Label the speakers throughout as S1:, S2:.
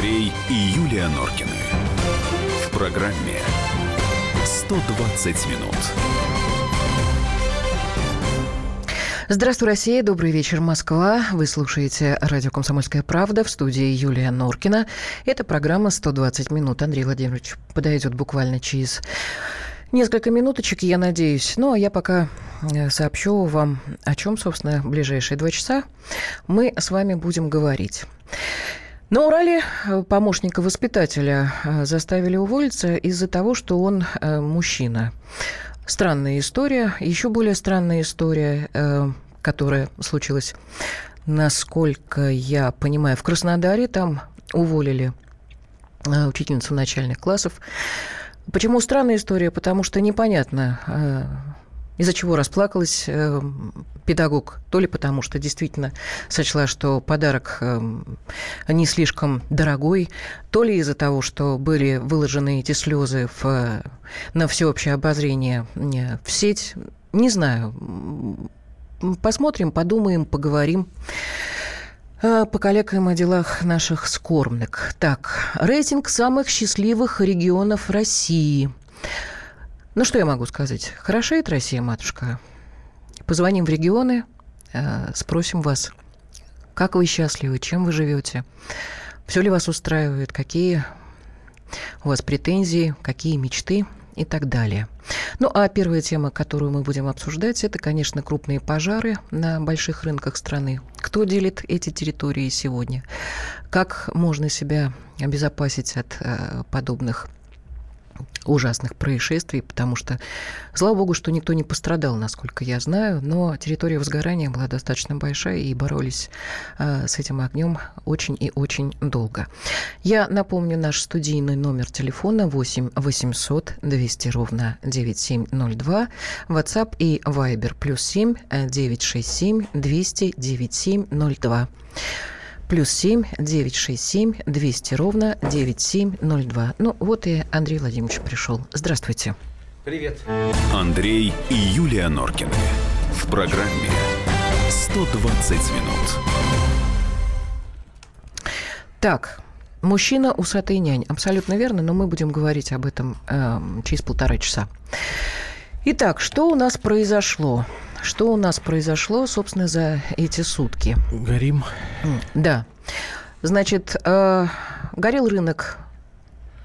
S1: Андрей и Юлия Норкины. В программе 120 минут.
S2: Здравствуй, Россия. Добрый вечер, Москва. Вы слушаете радио «Комсомольская правда» в студии Юлия Норкина. Это программа «120 минут». Андрей Владимирович подойдет буквально через несколько минуточек, я надеюсь. Ну, а я пока э, сообщу вам, о чем, собственно, в ближайшие два часа мы с вами будем говорить. На Урале э, помощника воспитателя э, заставили уволиться из-за того, что он мужчина. Странная история. Еще более странная история, которая случилась, насколько я понимаю, в Краснодаре. Там уволили учительницу начальных классов Почему странная история? Потому что непонятно, э, из-за чего расплакалась э, педагог. То ли потому, что действительно сочла, что подарок э, не слишком дорогой, то ли из-за того, что были выложены эти слезы в, на всеобщее обозрение в сеть. Не знаю. Посмотрим, подумаем, поговорим. Э, покалякаем о делах наших скормных. Так, рейтинг самых счастливых регионов России. Ну, что я могу сказать? Хорошеет Россия, матушка. Позвоним в регионы, э, спросим вас, как вы счастливы, чем вы живете, все ли вас устраивает, какие у вас претензии, какие мечты – и так далее. Ну, а первая тема, которую мы будем обсуждать, это, конечно, крупные пожары на больших рынках страны. Кто делит эти территории сегодня? Как можно себя обезопасить от э, подобных ужасных происшествий, потому что, слава богу, что никто не пострадал, насколько я знаю, но территория возгорания была достаточно большая, и боролись э, с этим огнем очень и очень долго. Я напомню наш студийный номер телефона 8 800 200 ровно 9702, WhatsApp и Viber плюс 7 967 200 9702 плюс семь девять шесть семь двести ровно девять семь ноль два. Ну, вот и Андрей Владимирович пришел. Здравствуйте.
S1: Привет. Андрей и Юлия Норкины. В программе 120 минут.
S2: Так, мужчина усатый нянь. Абсолютно верно, но мы будем говорить об этом э, через полтора часа. Итак, что у нас произошло? Что у нас произошло, собственно, за эти сутки?
S3: Горим.
S2: Да. Значит, э, горел рынок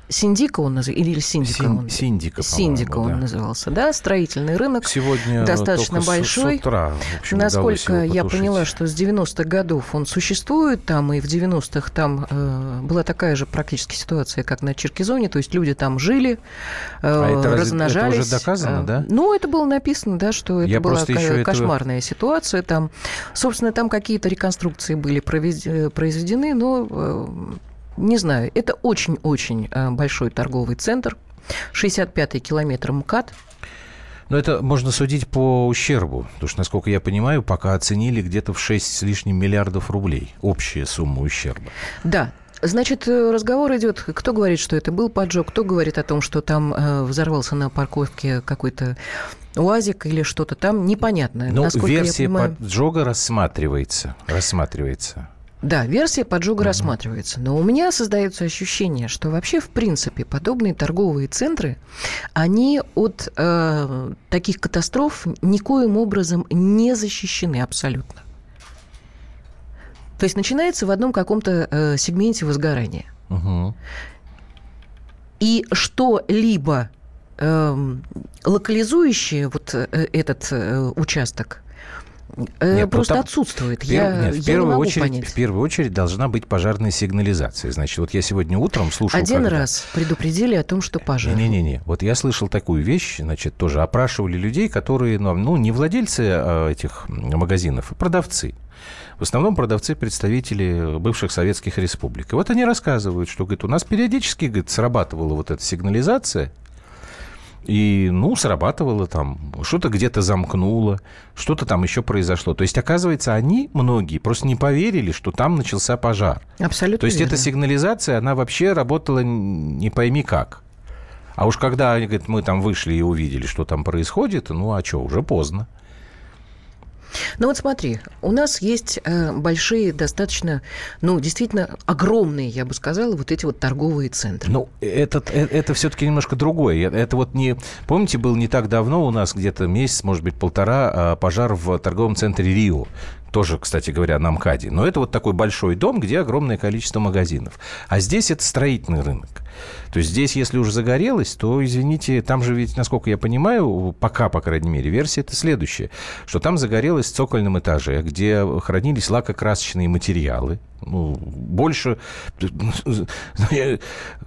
S2: Синдика он назывался, или Синдика
S3: Син,
S2: он?
S3: Синдика,
S2: Синдика он
S3: да.
S2: назывался, да, строительный рынок.
S3: Сегодня
S2: достаточно большой.
S3: С, с утра, общем,
S2: Насколько я поняла, что с 90-х годов он существует там, и в 90-х там э, была такая же практически ситуация, как на Черкизоне, то есть люди там жили, э, а это размножались.
S3: Это уже доказано,
S2: э,
S3: да?
S2: Ну, это было написано, да, что это
S3: я
S2: была кошмарная
S3: этого...
S2: ситуация. Там, собственно, там какие-то реконструкции были э, произведены, но э, не знаю, это очень-очень э, большой торговый центр. 65-й километр МКАД.
S3: Но это можно судить по ущербу, потому что, насколько я понимаю, пока оценили где-то в 6 с лишним миллиардов рублей общая сумма ущерба.
S2: Да, Значит, э, разговор идет, кто говорит, что это был поджог, кто говорит о том, что там э, взорвался на парковке какой-то УАЗик или что-то там, непонятно.
S3: Ну, версия я понимаю... поджога рассматривается, рассматривается.
S2: Да, версия поджога uh-huh. рассматривается. Но у меня создается ощущение, что вообще, в принципе, подобные торговые центры, они от э, таких катастроф никоим образом не защищены абсолютно. То есть начинается в одном каком-то э, сегменте возгорания. Uh-huh. И что-либо э, локализующее вот э, этот э, участок нет, просто там, отсутствует.
S3: В, я, нет, в, я первую не очередь, понять. в первую очередь должна быть пожарная сигнализация. Значит, вот я сегодня утром слушал...
S2: Один когда... раз предупредили о том, что пожар.
S3: Не-не-не. Вот я слышал такую вещь, значит, тоже опрашивали людей, которые, ну, ну не владельцы а, этих магазинов, а продавцы. В основном продавцы представители бывших советских республик. И вот они рассказывают, что, говорит, у нас периодически, говорит, срабатывала вот эта сигнализация, и, ну, срабатывало там, что-то где-то замкнуло, что-то там еще произошло. То есть, оказывается, они, многие, просто не поверили, что там начался пожар.
S2: Абсолютно
S3: То есть,
S2: верно.
S3: эта сигнализация, она вообще работала не пойми как. А уж когда они говорят, мы там вышли и увидели, что там происходит, ну, а что, уже поздно.
S2: Ну вот смотри, у нас есть э, большие, достаточно, ну, действительно огромные, я бы сказала, вот эти вот торговые центры.
S3: Ну, это, это, это все-таки немножко другое. Это вот не... Помните, был не так давно у нас где-то месяц, может быть, полтора, а, пожар в торговом центре Рио тоже, кстати говоря, на МКАДе. Но это вот такой большой дом, где огромное количество магазинов. А здесь это строительный рынок. То есть здесь, если уже загорелось, то, извините, там же ведь, насколько я понимаю, пока, по крайней мере, версия это следующая, что там загорелось в цокольном этаже, где хранились лакокрасочные материалы, ну, больше,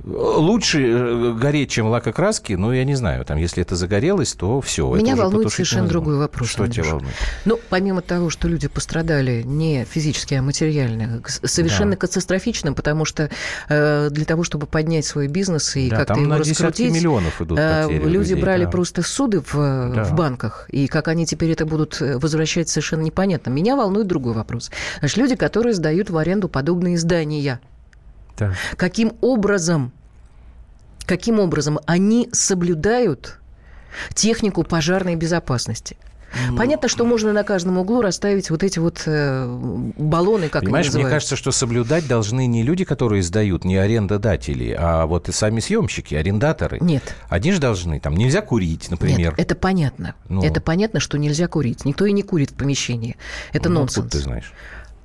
S3: лучше э, гореть, чем лакокраски, ну, я не знаю, там, если это загорелось, то все.
S2: Меня волнует совершенно другой вопрос.
S3: Что Андрюш. тебя волнует?
S2: Ну, помимо того, что люди пострадали не физически, а материально, совершенно да. катастрофичным, потому что э, для того, чтобы поднять свой бизнес и да, как-то его раскрутить,
S3: миллионов идут
S2: э, люди
S3: людей,
S2: брали
S3: да.
S2: просто суды в, да. в банках, и как они теперь это будут э, возвращать, совершенно непонятно. Меня волнует другой вопрос. Значит, люди, которые сдают в аренду подобные здания. Да. Каким образом, каким образом они соблюдают технику пожарной безопасности? Понятно, что можно на каждом углу расставить вот эти вот э, баллоны, как
S3: Понимаешь, мне кажется, что соблюдать должны не люди, которые сдают, не арендодатели, а вот и сами съемщики, арендаторы.
S2: Нет.
S3: Они же должны, там нельзя курить, например.
S2: Нет, это понятно. Ну. Это понятно, что нельзя курить. Никто и не курит в помещении. Это ну, нонсенс.
S3: ты знаешь?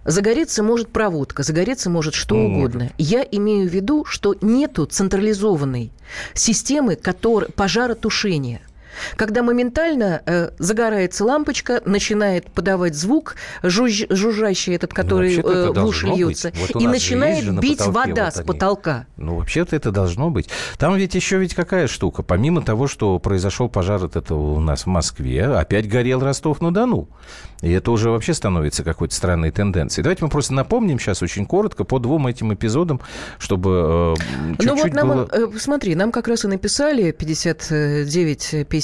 S2: Загореться может проводка, загореться может что ну, угодно. Может. Я имею в виду, что нету централизованной системы который, пожаротушения – когда моментально э, загорается лампочка, начинает подавать звук, жужж, жужжащий этот, который ну, э, в уши льется, вот и начинает бить вода вот с потолка.
S3: Ну, вообще-то это должно быть. Там ведь еще ведь какая штука. Помимо того, что произошел пожар от этого у нас в Москве, опять горел Ростов-на-Дону. И это уже вообще становится какой-то странной тенденцией. Давайте мы просто напомним сейчас очень коротко по двум этим эпизодам, чтобы э, чуть-чуть
S2: Ну вот нам,
S3: было...
S2: э, смотри, нам как раз и написали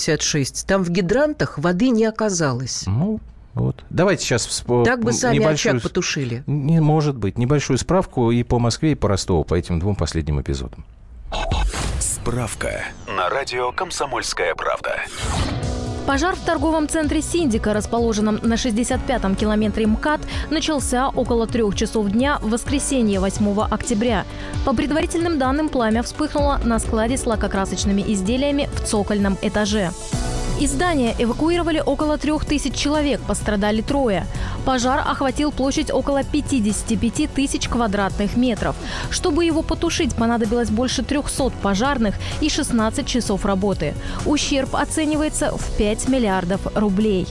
S2: 59-56. Там в гидрантах воды не оказалось.
S3: Ну, вот. Давайте сейчас всп...
S2: Так бы сами небольшую... очаг потушили.
S3: Не может быть. Небольшую справку и по Москве, и по Ростову, по этим двум последним эпизодам.
S1: Справка на радио «Комсомольская правда».
S4: Пожар в торговом центре «Синдика», расположенном на 65-м километре МКАД, начался около трех часов дня в воскресенье 8 октября. По предварительным данным, пламя вспыхнуло на складе с лакокрасочными изделиями в цокольном этаже. Из здания эвакуировали около трех тысяч человек, пострадали трое. Пожар охватил площадь около 55 тысяч квадратных метров. Чтобы его потушить, понадобилось больше 300 пожарных и 16 часов работы. Ущерб оценивается в 5 миллиардов рублей.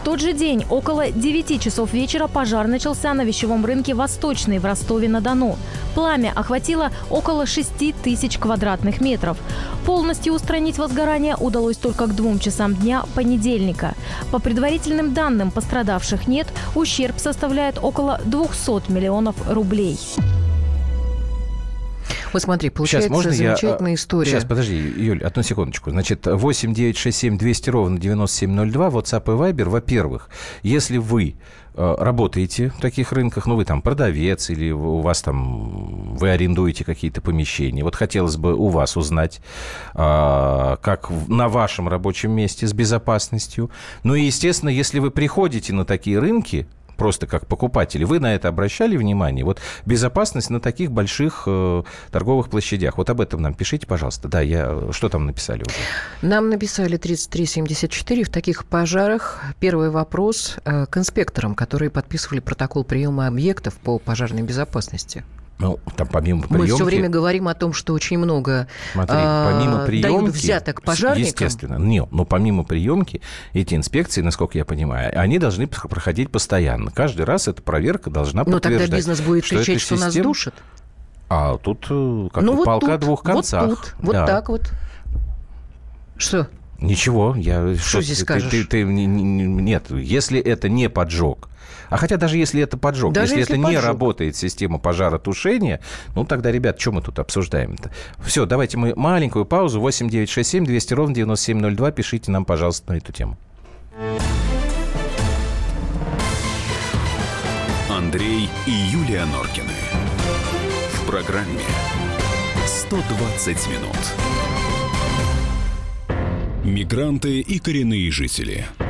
S4: В тот же день, около 9 часов вечера, пожар начался на вещевом рынке «Восточный» в Ростове-на-Дону. Пламя охватило около 6 тысяч квадратных метров. Полностью устранить возгорание удалось только к двум часам дня понедельника. По предварительным данным, пострадавших нет, ущерб составляет около 200 миллионов рублей.
S2: Вот смотри, получается Сейчас, можно замечательная
S3: я...
S2: история.
S3: Сейчас, подожди, Юль, одну секундочку. Значит, 8 9 6 7 200 ровно 9702, WhatsApp и Viber. Во-первых, если вы э, работаете в таких рынках, ну, вы там продавец или у вас там, вы арендуете какие-то помещения. Вот хотелось бы у вас узнать, а, как на вашем рабочем месте с безопасностью. Ну и, естественно, если вы приходите на такие рынки, просто как покупатели, вы на это обращали внимание? Вот безопасность на таких больших э, торговых площадях. Вот об этом нам пишите, пожалуйста. Да, я... Что там написали уже?
S2: Нам написали 3374. В таких пожарах первый вопрос э, к инспекторам, которые подписывали протокол приема объектов по пожарной безопасности.
S3: Ну, там помимо приемки...
S2: Мы все время говорим о том, что очень много
S3: Смотри, помимо приемки,
S2: дают взяток пожарникам.
S3: Естественно. Нет, но помимо приемки, эти инспекции, насколько я понимаю, они должны проходить постоянно. Каждый раз эта проверка должна подтверждать.
S2: Но тогда бизнес будет что кричать, что система... нас душит.
S3: А тут э, как ну, вот палка тут, двух концах.
S2: Вот тут, вот да. так вот. Что?
S3: Ничего, я...
S2: Что, что здесь ты, скажешь?
S3: Ты, ты, ты, нет, если это не поджог, а хотя даже если это поджог, даже если, если это поджог. не работает система пожаротушения, ну тогда, ребят, что мы тут обсуждаем-то? Все, давайте мы маленькую паузу. 8 9 6 7 200 ровно 9702. Пишите нам, пожалуйста, на эту тему.
S1: Андрей и Юлия Норкины. В программе 120 минут. Мигранты и коренные жители –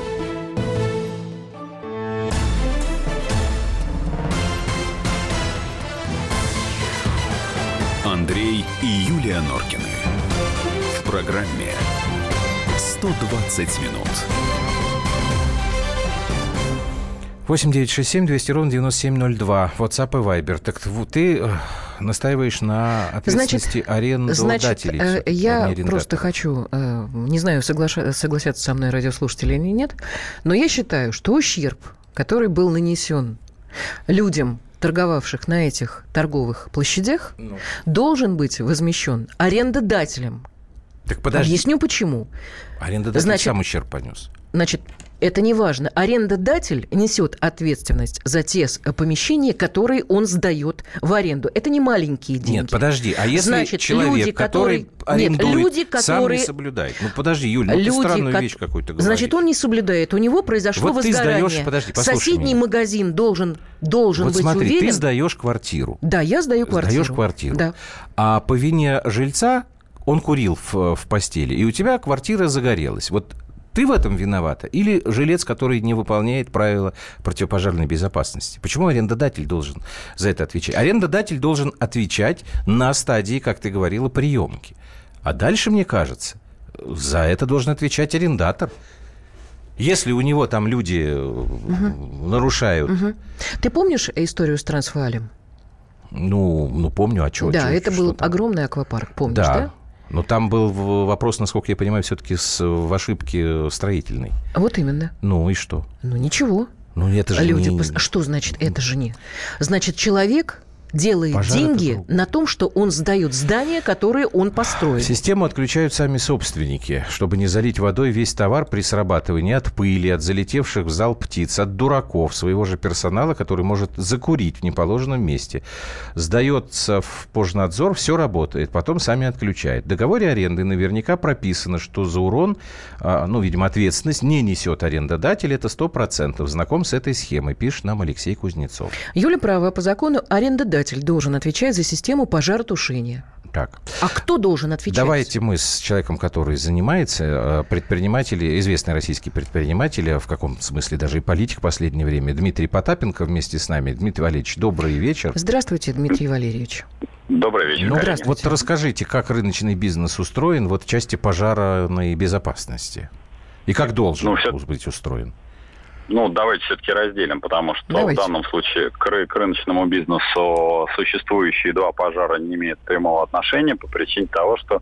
S1: И Юлия Норкины. В программе «120 минут».
S3: 8 9 6 7 200 ровно 9702. WhatsApp и Viber. Так ты э, настаиваешь на ответственности
S2: значит,
S3: арендодателей.
S2: Значит,
S3: а
S2: я просто хочу, э, не знаю, соглаша, согласятся со мной радиослушатели или нет, но я считаю, что ущерб, который был нанесен людям, торговавших на этих торговых площадях, ну. должен быть возмещен арендодателем.
S3: Так подожди.
S2: Объясню почему.
S3: Арендодатель Значит, сам ущерб понес.
S2: Значит, это не важно. Арендодатель несет ответственность за те помещения, которые он сдает в аренду. Это не маленькие деньги.
S3: Нет, подожди, а если Значит, человек, люди, который, который арендует, нет, люди, которые, сам не соблюдает? Ну, подожди, Юль, ну люди, ты странную ко... вещь какую-то говоришь.
S2: Значит, он не соблюдает. У него произошло вот возгорание. Ты сдаешь, подожди, Соседний меня. магазин должен, должен
S3: вот
S2: быть
S3: смотри,
S2: уверен.
S3: ты сдаешь квартиру.
S2: Да, я сдаю квартиру.
S3: Сдаешь квартиру. Да. А по вине жильца он курил в, в постели, и у тебя квартира загорелась. Вот ты в этом виновата? Или жилец, который не выполняет правила противопожарной безопасности? Почему арендодатель должен за это отвечать? Арендодатель должен отвечать на стадии, как ты говорила, приемки. А дальше, мне кажется, за это должен отвечать арендатор. Если у него там люди угу. нарушают... Угу.
S2: Ты помнишь историю с Трансвалем?
S3: Ну, ну помню, а что?
S2: Да,
S3: чё,
S2: это
S3: что
S2: был
S3: там?
S2: огромный аквапарк, помнишь, да? да?
S3: Но там был вопрос, насколько я понимаю, все-таки в ошибке строительной.
S2: Вот именно.
S3: Ну и что?
S2: Ну ничего.
S3: Ну это же
S2: Люди,
S3: не...
S2: что значит это же не? Значит, человек делает Пожар деньги на том, что он сдает здания, которые он построил.
S3: Систему отключают сами собственники, чтобы не залить водой весь товар при срабатывании от пыли, от залетевших в зал птиц, от дураков, своего же персонала, который может закурить в неположенном месте. Сдается в пожнадзор, все работает, потом сами отключают. В договоре аренды наверняка прописано, что за урон, а, ну, видимо, ответственность не несет арендодатель, это 100%. Знаком с этой схемой, пишет нам Алексей Кузнецов.
S2: Юля права, по закону арендодатель председатель должен отвечать за систему пожаротушения.
S3: Так.
S2: А кто должен отвечать?
S3: Давайте мы с человеком, который занимается, э, предприниматели, известный российский предприниматель, а в каком смысле даже и политик в последнее время, Дмитрий Потапенко вместе с нами. Дмитрий Валерьевич, добрый вечер.
S2: Здравствуйте, Дмитрий Валерьевич.
S5: Добрый вечер.
S3: Ну, здравствуйте. Вот расскажите, как рыночный бизнес устроен вот в части пожарной безопасности? И как должен ну, все... быть устроен?
S5: Ну, давайте все-таки разделим, потому что давайте. в данном случае к, ры- к рыночному бизнесу существующие два пожара не имеют прямого отношения по причине того, что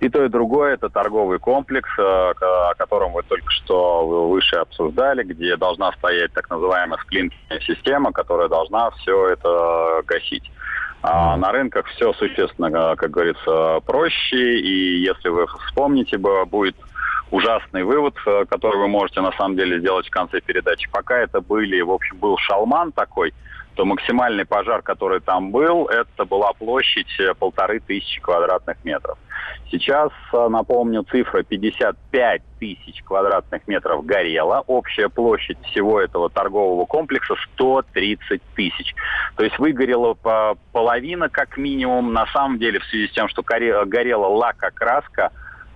S5: и то, и другое это торговый комплекс, э, о котором вы только что выше обсуждали, где должна стоять так называемая склинкная система, которая должна все это гасить. А на рынках все существенно, как говорится, проще, и если вы вспомните, будет ужасный вывод, э, который вы можете на самом деле сделать в конце передачи. Пока это были, в общем, был шалман такой, то максимальный пожар, который там был, это была площадь э, полторы тысячи квадратных метров. Сейчас, э, напомню, цифра 55 тысяч квадратных метров горела. Общая площадь всего этого торгового комплекса 130 тысяч. То есть выгорела половина как минимум. На самом деле, в связи с тем, что горела лака-краска,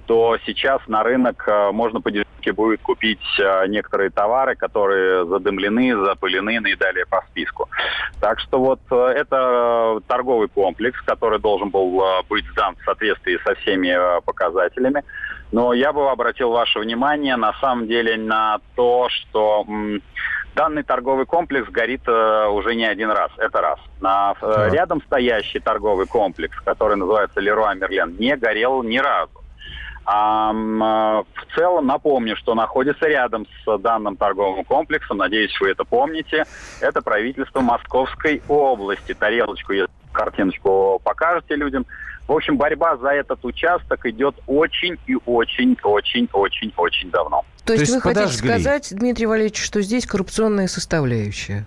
S5: то сейчас на рынок э, можно по дешевке будет купить э, некоторые товары, которые задымлены, запылены ну и далее по списку. Так что вот э, это торговый комплекс, который должен был быть сдан в соответствии со всеми показателями. Но я бы обратил ваше внимание на самом деле на то, что данный торговый комплекс горит уже не один раз. Это раз. На, да. Рядом стоящий торговый комплекс, который называется Леруа Мерлен, не горел ни разу. А, в целом напомню, что находится рядом с данным торговым комплексом, надеюсь, вы это помните, это правительство Московской области. Тарелочку, если картиночку покажете людям. В общем, борьба за этот участок идет очень и очень-очень-очень-очень давно.
S2: То есть, То есть вы подожгли. хотите сказать, Дмитрий Валерьевич, что здесь коррупционная составляющая?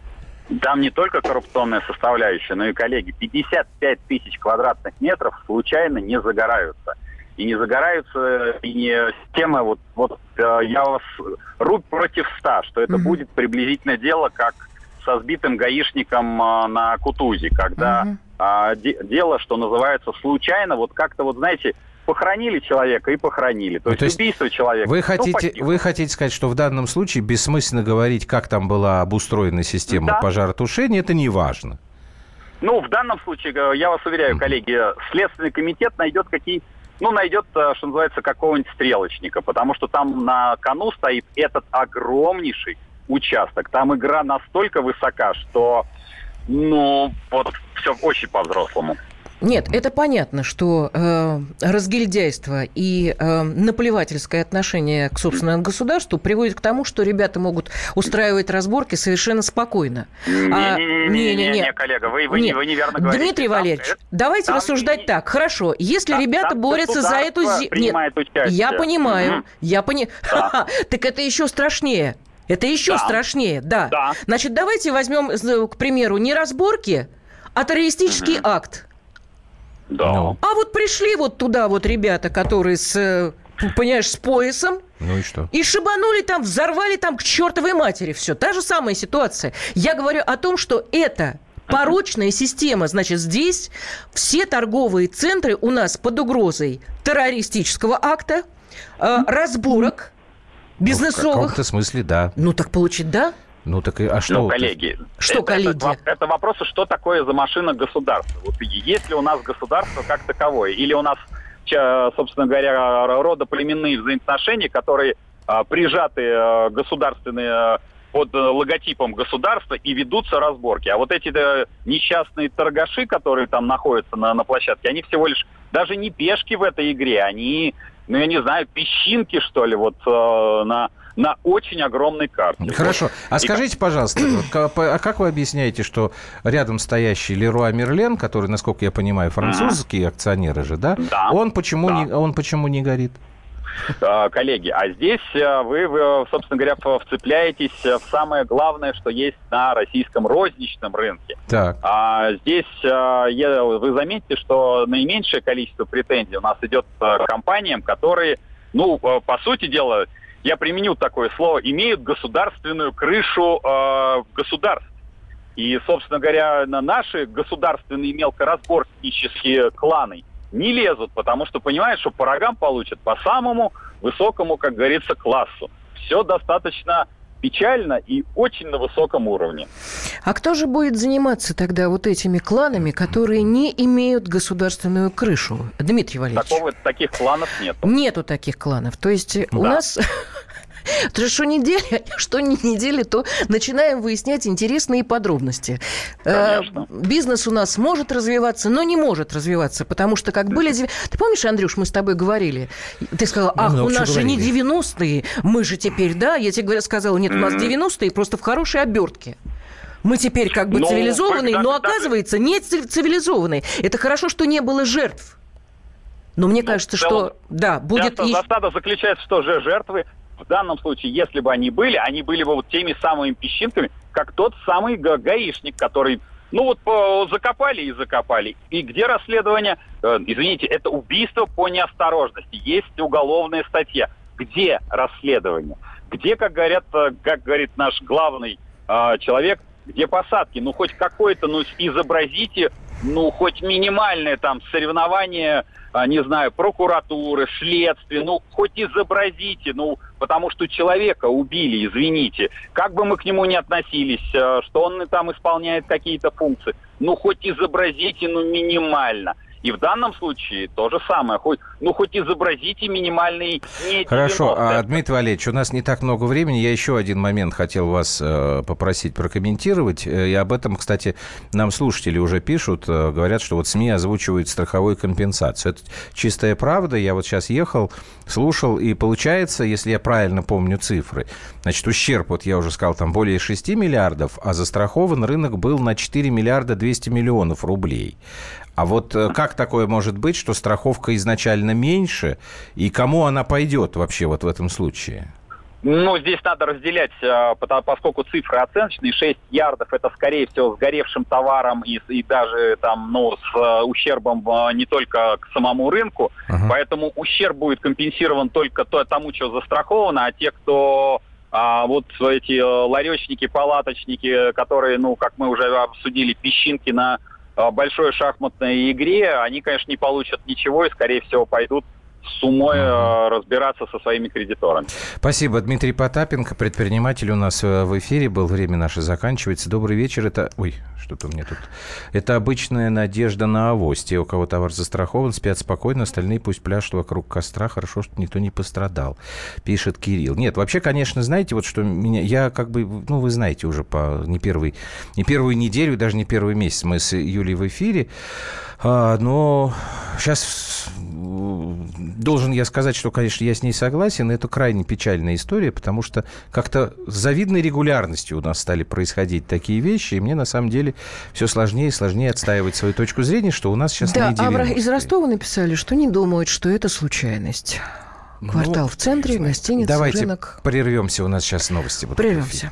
S5: Там не только коррупционная составляющая, но и, коллеги, 55 тысяч квадратных метров случайно не загораются. И не загораются, и не система, вот, вот э, я вас рубь против ста, что это угу. будет приблизительно дело, как со сбитым гаишником э, на Кутузе, когда угу. э, де, дело, что называется, случайно, вот как-то, вот знаете, похоронили человека и похоронили. То, ну, есть, то есть убийство человека.
S3: Вы ну, хотите, ну, вы хотите сказать, что в данном случае бессмысленно говорить, как там была обустроена система да. пожаротушения, это не важно.
S5: Ну, в данном случае, э, я вас уверяю, коллеги, Следственный комитет найдет какие ну, найдет, э, что называется, какого-нибудь стрелочника, потому что там на кону стоит этот огромнейший участок. Там игра настолько высока, что, ну, вот все очень по-взрослому.
S2: Нет, это понятно, что э, разгильдяйство и э, наплевательское отношение к собственному государству приводит к тому, что ребята могут устраивать разборки совершенно спокойно.
S5: Не-не-не, а, коллега, вы, вы, Нет. вы неверно говорите.
S2: Дмитрий Валерьевич, там, давайте там, рассуждать так. Хорошо, если там, ребята там борются за эту землю... Я понимаю, угу. я понимаю. Да. так это еще страшнее. Это еще да. страшнее, да. да. Значит, давайте возьмем, к примеру, не разборки, а террористический угу. акт.
S5: Да. Ну.
S2: А вот пришли вот туда вот ребята, которые с э, понимаешь, с поясом.
S3: Ну и что?
S2: И шибанули там, взорвали там к чертовой матери все. Та же самая ситуация. Я говорю о том, что это порочная система. Значит, здесь все торговые центры у нас под угрозой террористического акта, э, разборок бизнесовых. Ну, в
S3: каком-то смысле, да.
S2: Ну, так получить, да?
S3: Ну так и а что?
S5: Ну, коллеги,
S2: что это, коллеги?
S5: Это, это вопросы, что такое за машина государства. Вот есть ли у нас государство как таковое, или у нас, собственно говоря, родоплеменные взаимоотношения, которые а, прижаты а, государственные а, под логотипом государства и ведутся разборки. А вот эти да, несчастные торгаши, которые там находятся на, на площадке, они всего лишь даже не пешки в этой игре, они, ну я не знаю, песчинки, что ли, вот э, на на очень огромной карте.
S3: Хорошо. А скажите, пожалуйста, а как вы объясняете, что рядом стоящий Леруа Мерлен, который, насколько я понимаю, французские акционеры же, да?
S5: Да.
S3: Он почему, да. Не, он почему не горит?
S5: А, коллеги, а здесь э, вы, вы, собственно говоря, вцепляетесь в самое главное, что есть на российском розничном рынке.
S3: Так.
S5: А здесь э, вы заметите, что наименьшее количество претензий у нас идет к компаниям, которые, ну, э, по сути дела, я применю такое слово, имеют государственную крышу э, государств. И, собственно говоря, на наши государственные мелкоразборнические кланы не лезут, потому что понимают, что по рогам получат по самому высокому, как говорится, классу. Все достаточно печально и очень на высоком уровне.
S2: А кто же будет заниматься тогда вот этими кланами, которые не имеют государственную крышу? Дмитрий Валерьевич.
S5: Такого, таких кланов нет.
S2: Нету таких кланов. То есть да. у нас то что недели, что не недели, то начинаем выяснять интересные подробности.
S5: Э, Конечно.
S2: Бизнес у нас может развиваться, но не может развиваться, потому что как были... Ты помнишь, Андрюш, мы с тобой говорили? Ты сказал, ах, ну, у нас же не 90-е, мы же теперь, да? Я тебе сказала, нет, у нас 90-е, просто в хорошей обертке. Мы теперь как бы ну, цивилизованные, но оказывается не цивилизованные. Это хорошо, что не было жертв. Но мне ну, кажется, что да, будет...
S5: И... Засада заключается, что же жертвы в данном случае, если бы они были, они были бы вот теми самыми песчинками, как тот самый га гаишник, который ну вот по, закопали и закопали. И где расследование? Э, извините, это убийство по неосторожности. Есть уголовная статья. Где расследование? Где, как говорят, э, как говорит наш главный э, человек, где посадки? Ну хоть какое-то, ну изобразите, ну хоть минимальное там соревнование а, не знаю, прокуратуры, следствия, ну, хоть изобразите, ну, потому что человека убили, извините. Как бы мы к нему ни относились, а, что он там исполняет какие-то функции, ну, хоть изобразите, ну, минимально. И в данном случае то же самое. Хоть, ну, хоть изобразите минимальный
S3: Хорошо, а, Дмитрий Валерьевич, у нас не так много времени. Я еще один момент хотел вас э, попросить прокомментировать. Э, и об этом, кстати, нам слушатели уже пишут. Э, говорят, что вот СМИ озвучивают страховую компенсацию. Это чистая правда. Я вот сейчас ехал, слушал, и получается, если я правильно помню цифры, значит, ущерб, вот я уже сказал, там более 6 миллиардов, а застрахован рынок был на 4 миллиарда 200 миллионов рублей. А вот э, как такое может быть, что страховка изначально меньше, и кому она пойдет вообще вот в этом случае?
S5: Ну, здесь надо разделять, э, поскольку цифры оценочные, 6 ярдов это, скорее всего, сгоревшим товаром и, и даже там, ну, с э, ущербом не только к самому рынку, uh-huh. поэтому ущерб будет компенсирован только то, тому, что застраховано, а те, кто а вот эти ларечники, палаточники, которые, ну, как мы уже обсудили, песчинки на большой шахматной игре, они, конечно, не получат ничего и, скорее всего, пойдут с умой uh разбираться со своими кредиторами.
S3: Спасибо. Дмитрий Потапенко, предприниматель у нас э, в эфире был. Время наше заканчивается. Добрый вечер. Это... Ой, что-то у меня тут... Это обычная надежда на авось. Те, у кого товар застрахован, спят спокойно, остальные пусть пляшут вокруг костра. Хорошо, что никто не пострадал, пишет Кирилл. Нет, вообще, конечно, знаете, вот что меня... Я как бы... Ну, вы знаете уже по... Не, первый... не первую неделю, даже не первый месяц мы с Юлей в эфире. А, но сейчас должен я сказать, что, конечно, я с ней согласен. Это крайне печальная история, потому что как-то с завидной регулярностью у нас стали происходить такие вещи, и мне на самом деле все сложнее и сложнее отстаивать свою точку зрения, что у нас сейчас
S2: да, не Да, из Ростова написали, что не думают, что это случайность. Квартал ну, в центре, гостиница,
S3: давайте
S2: рынок.
S3: прервемся, у нас сейчас новости
S2: будут. Прервемся.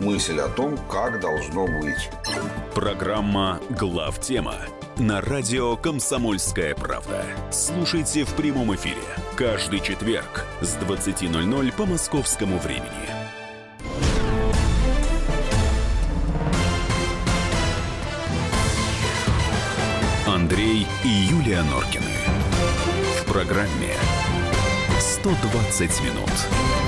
S6: мысль о том, как должно быть.
S1: Программа «Глав тема» на радио «Комсомольская правда». Слушайте в прямом эфире каждый четверг с 20.00 по московскому времени. Андрей и Юлия Норкины. В программе «120 минут».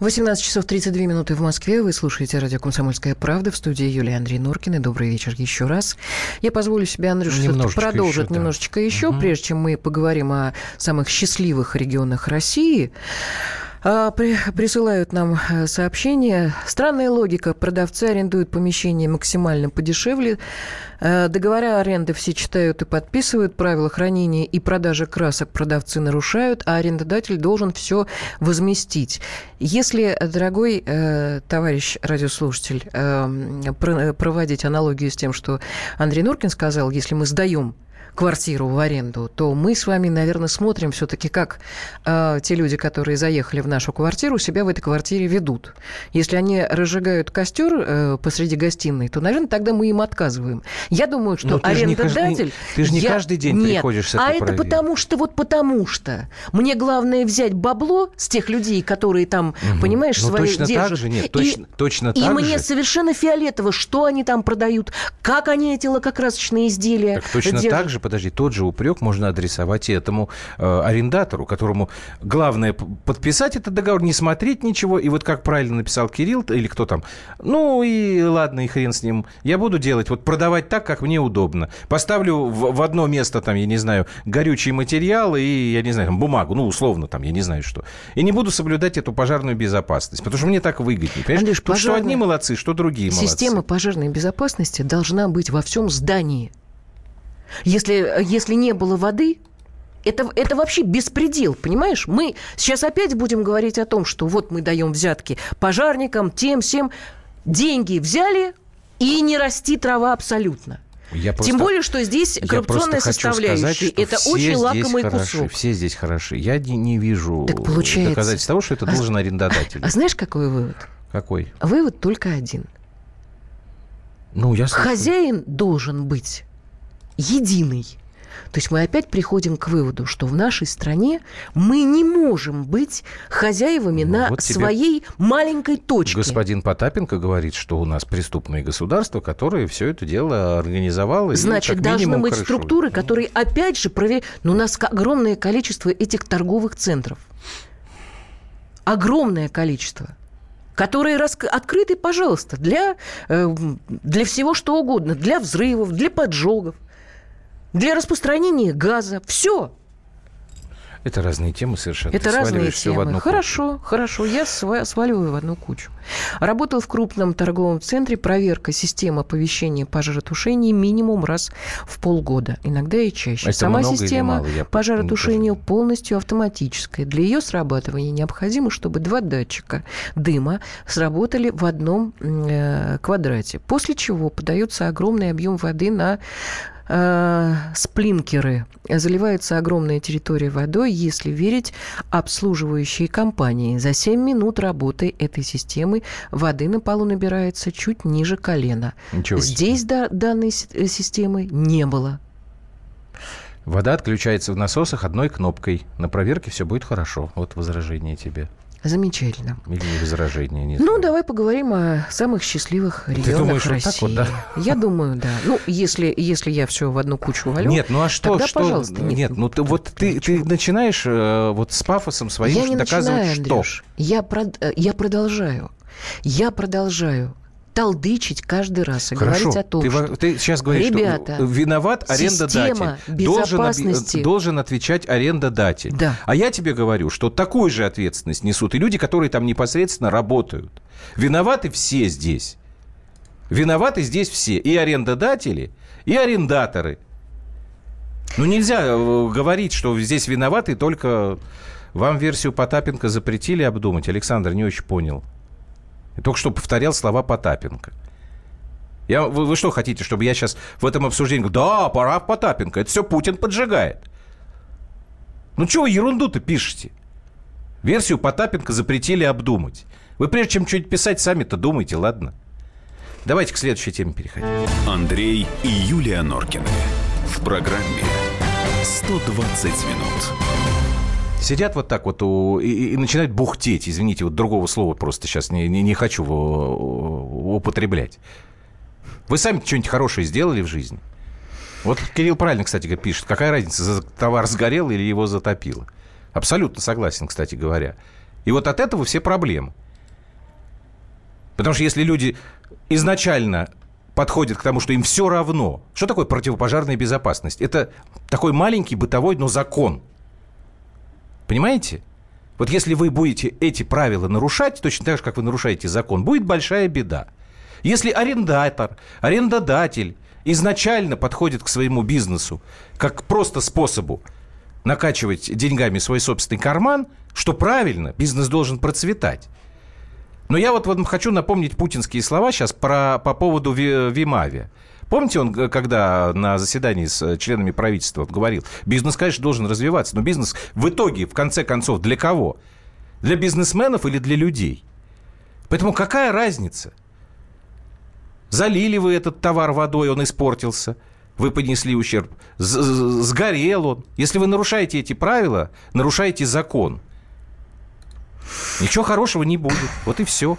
S2: 18 часов 32 минуты в Москве. Вы слушаете радио «Комсомольская правда» в студии Юлия Андрей Норкина. Добрый вечер еще раз. Я позволю себе, Андрюш, продолжить еще, немножечко да. еще, угу. прежде чем мы поговорим о самых счастливых регионах России. А, присылают нам э, сообщение. Странная логика. Продавцы арендуют помещение максимально подешевле. Э, договора аренды все читают и подписывают. Правила хранения и продажи красок продавцы нарушают, а арендодатель должен все возместить. Если, дорогой э, товарищ радиослушатель, э, проводить аналогию с тем, что Андрей Нуркин сказал, если мы сдаем квартиру в аренду, то мы с вами, наверное, смотрим все-таки, как э, те люди, которые заехали в нашу квартиру, себя в этой квартире ведут. Если они разжигают костер э, посреди гостиной, то, наверное, тогда мы им отказываем. Я думаю, что ты арендодатель...
S3: ты же не я... каждый день Нет, приходишь с
S2: А это проверить. потому что, вот потому что. Мне главное взять бабло с тех людей, которые там, угу. понимаешь, ну, свои
S3: точно
S2: держат.
S3: Так же, нет, точно, и, точно
S2: и
S3: так
S2: мне
S3: же.
S2: совершенно фиолетово, что они там продают, как они эти лакокрасочные изделия
S3: так точно держат. так же подожди, тот же упрек можно адресовать и этому э, арендатору, которому главное подписать этот договор, не смотреть ничего. И вот как правильно написал Кирилл или кто там, ну и ладно, и хрен с ним. Я буду делать, вот продавать так, как мне удобно. Поставлю в, в одно место, там, я не знаю, горючий материал и, я не знаю, там, бумагу, ну, условно, там, я не знаю что. И не буду соблюдать эту пожарную безопасность, потому что мне так выгоднее. Понимаешь? Андрюш, Тут пожарная... что одни молодцы, что другие
S2: Система
S3: молодцы.
S2: Система пожарной безопасности должна быть во всем здании. Если, если не было воды, это, это вообще беспредел, понимаешь? Мы сейчас опять будем говорить о том, что вот мы даем взятки пожарникам, тем, всем. Деньги взяли, и не расти трава абсолютно. Я просто, Тем более, что здесь коррупционная составляющая. Сказать, это очень лакомый
S3: хороши,
S2: кусок.
S3: Все здесь хороши. Я не, не вижу
S2: так получается.
S3: доказательств того, что это а, должен арендодатель.
S2: А знаешь, какой вывод?
S3: Какой?
S2: Вывод только один. Ну, я Хозяин должен быть единый. То есть мы опять приходим к выводу, что в нашей стране мы не можем быть хозяевами ну, на вот своей маленькой точке.
S3: Господин Потапенко говорит, что у нас преступное государство, которое все это дело организовало.
S2: Значит, должны быть крышует. структуры, которые опять же проверяют. Но ну, у нас огромное количество этих торговых центров. Огромное количество которые рас... открыты, пожалуйста, для, э, для всего что угодно, для взрывов, для поджогов для распространения газа. Все.
S3: Это разные темы совершенно.
S2: Это Ты разные темы. В одну хорошо, кучу. хорошо. Я сваливаю в одну кучу. Работал в крупном торговом центре. Проверка системы оповещения пожаротушения минимум раз в полгода. Иногда и чаще. Это Сама система мало, пожаротушения полностью автоматическая. Для ее срабатывания необходимо, чтобы два датчика дыма сработали в одном э, квадрате. После чего подается огромный объем воды на э, сплинкеры. Заливается огромная территория водой, если верить обслуживающей компании. За 7 минут работы этой системы воды на полу набирается чуть ниже колена. Ничего Здесь да, данной э, системы не было.
S3: Вода отключается в насосах одной кнопкой. На проверке все будет хорошо. Вот возражение тебе.
S2: Замечательно.
S3: Или возражения нет.
S2: Ну, давай поговорим о самых счастливых регионах Ты думаешь, России. Вот так вот, да? Я думаю, да. Ну, если, если я все в одну кучу валю,
S3: Нет, ну а что? Тогда, что? пожалуйста, нет. Нет, ну ты, вот ты, ты начинаешь э, вот с пафосом своим я не доказывать, начинаю, Андрюш. что?
S2: Я, прод, э, я продолжаю. Я продолжаю толдычить каждый раз и Хорошо. говорить о том,
S3: ты,
S2: что...
S3: Ты сейчас говоришь, Ребята, что виноват арендодатель. Должен, должен отвечать арендодатель. Да. А я тебе говорю, что такую же ответственность несут и люди, которые там непосредственно работают. Виноваты все здесь. Виноваты здесь все. И арендодатели, и арендаторы. Ну, нельзя э, говорить, что здесь виноваты только... Вам версию Потапенко запретили обдумать? Александр не очень понял. Я только что повторял слова Потапенко. Я, вы, вы что хотите, чтобы я сейчас в этом обсуждении да, пора Потапенко, это все Путин поджигает. Ну чего вы ерунду-то пишете? Версию Потапенко запретили обдумать. Вы прежде чем что-нибудь писать, сами-то думайте, ладно? Давайте к следующей теме переходить.
S1: Андрей и Юлия Норкины. В программе «120 минут».
S3: Сидят вот так вот у, и, и начинают бухтеть. Извините, вот другого слова просто сейчас не, не, не хочу употреблять. Вы сами что-нибудь хорошее сделали в жизни? Вот Кирилл правильно, кстати, пишет. Какая разница, товар сгорел или его затопило? Абсолютно согласен, кстати говоря. И вот от этого все проблемы. Потому что если люди изначально подходят к тому, что им все равно. Что такое противопожарная безопасность? Это такой маленький бытовой, но закон – Понимаете? Вот если вы будете эти правила нарушать, точно так же, как вы нарушаете закон, будет большая беда. Если арендатор, арендодатель изначально подходит к своему бизнесу как просто способу накачивать деньгами свой собственный карман, что правильно, бизнес должен процветать. Но я вот, вот хочу напомнить путинские слова сейчас про, по поводу Вимави. Помните, он, когда на заседании с э, членами правительства говорил, бизнес, конечно, должен развиваться, но бизнес в итоге, в конце концов, для кого? Для бизнесменов или для людей? Поэтому какая разница? Залили вы этот товар водой, он испортился, вы понесли ущерб. Сгорел он. Если вы нарушаете эти правила, нарушаете закон. Ничего хорошего не будет. Вот и все.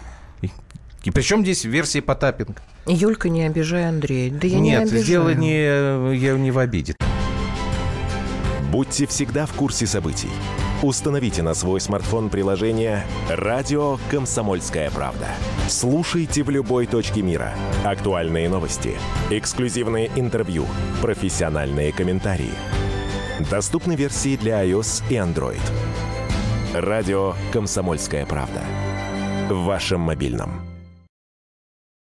S3: И причем здесь версия Потапенко?
S2: Юлька, не обижай Андрея. Да я
S3: Нет,
S2: не обижаю.
S3: дело не, я не в обиде.
S1: Будьте всегда в курсе событий. Установите на свой смартфон приложение «Радио Комсомольская правда». Слушайте в любой точке мира. Актуальные новости, эксклюзивные интервью, профессиональные комментарии. Доступны версии для iOS и Android. «Радио Комсомольская правда». В вашем мобильном.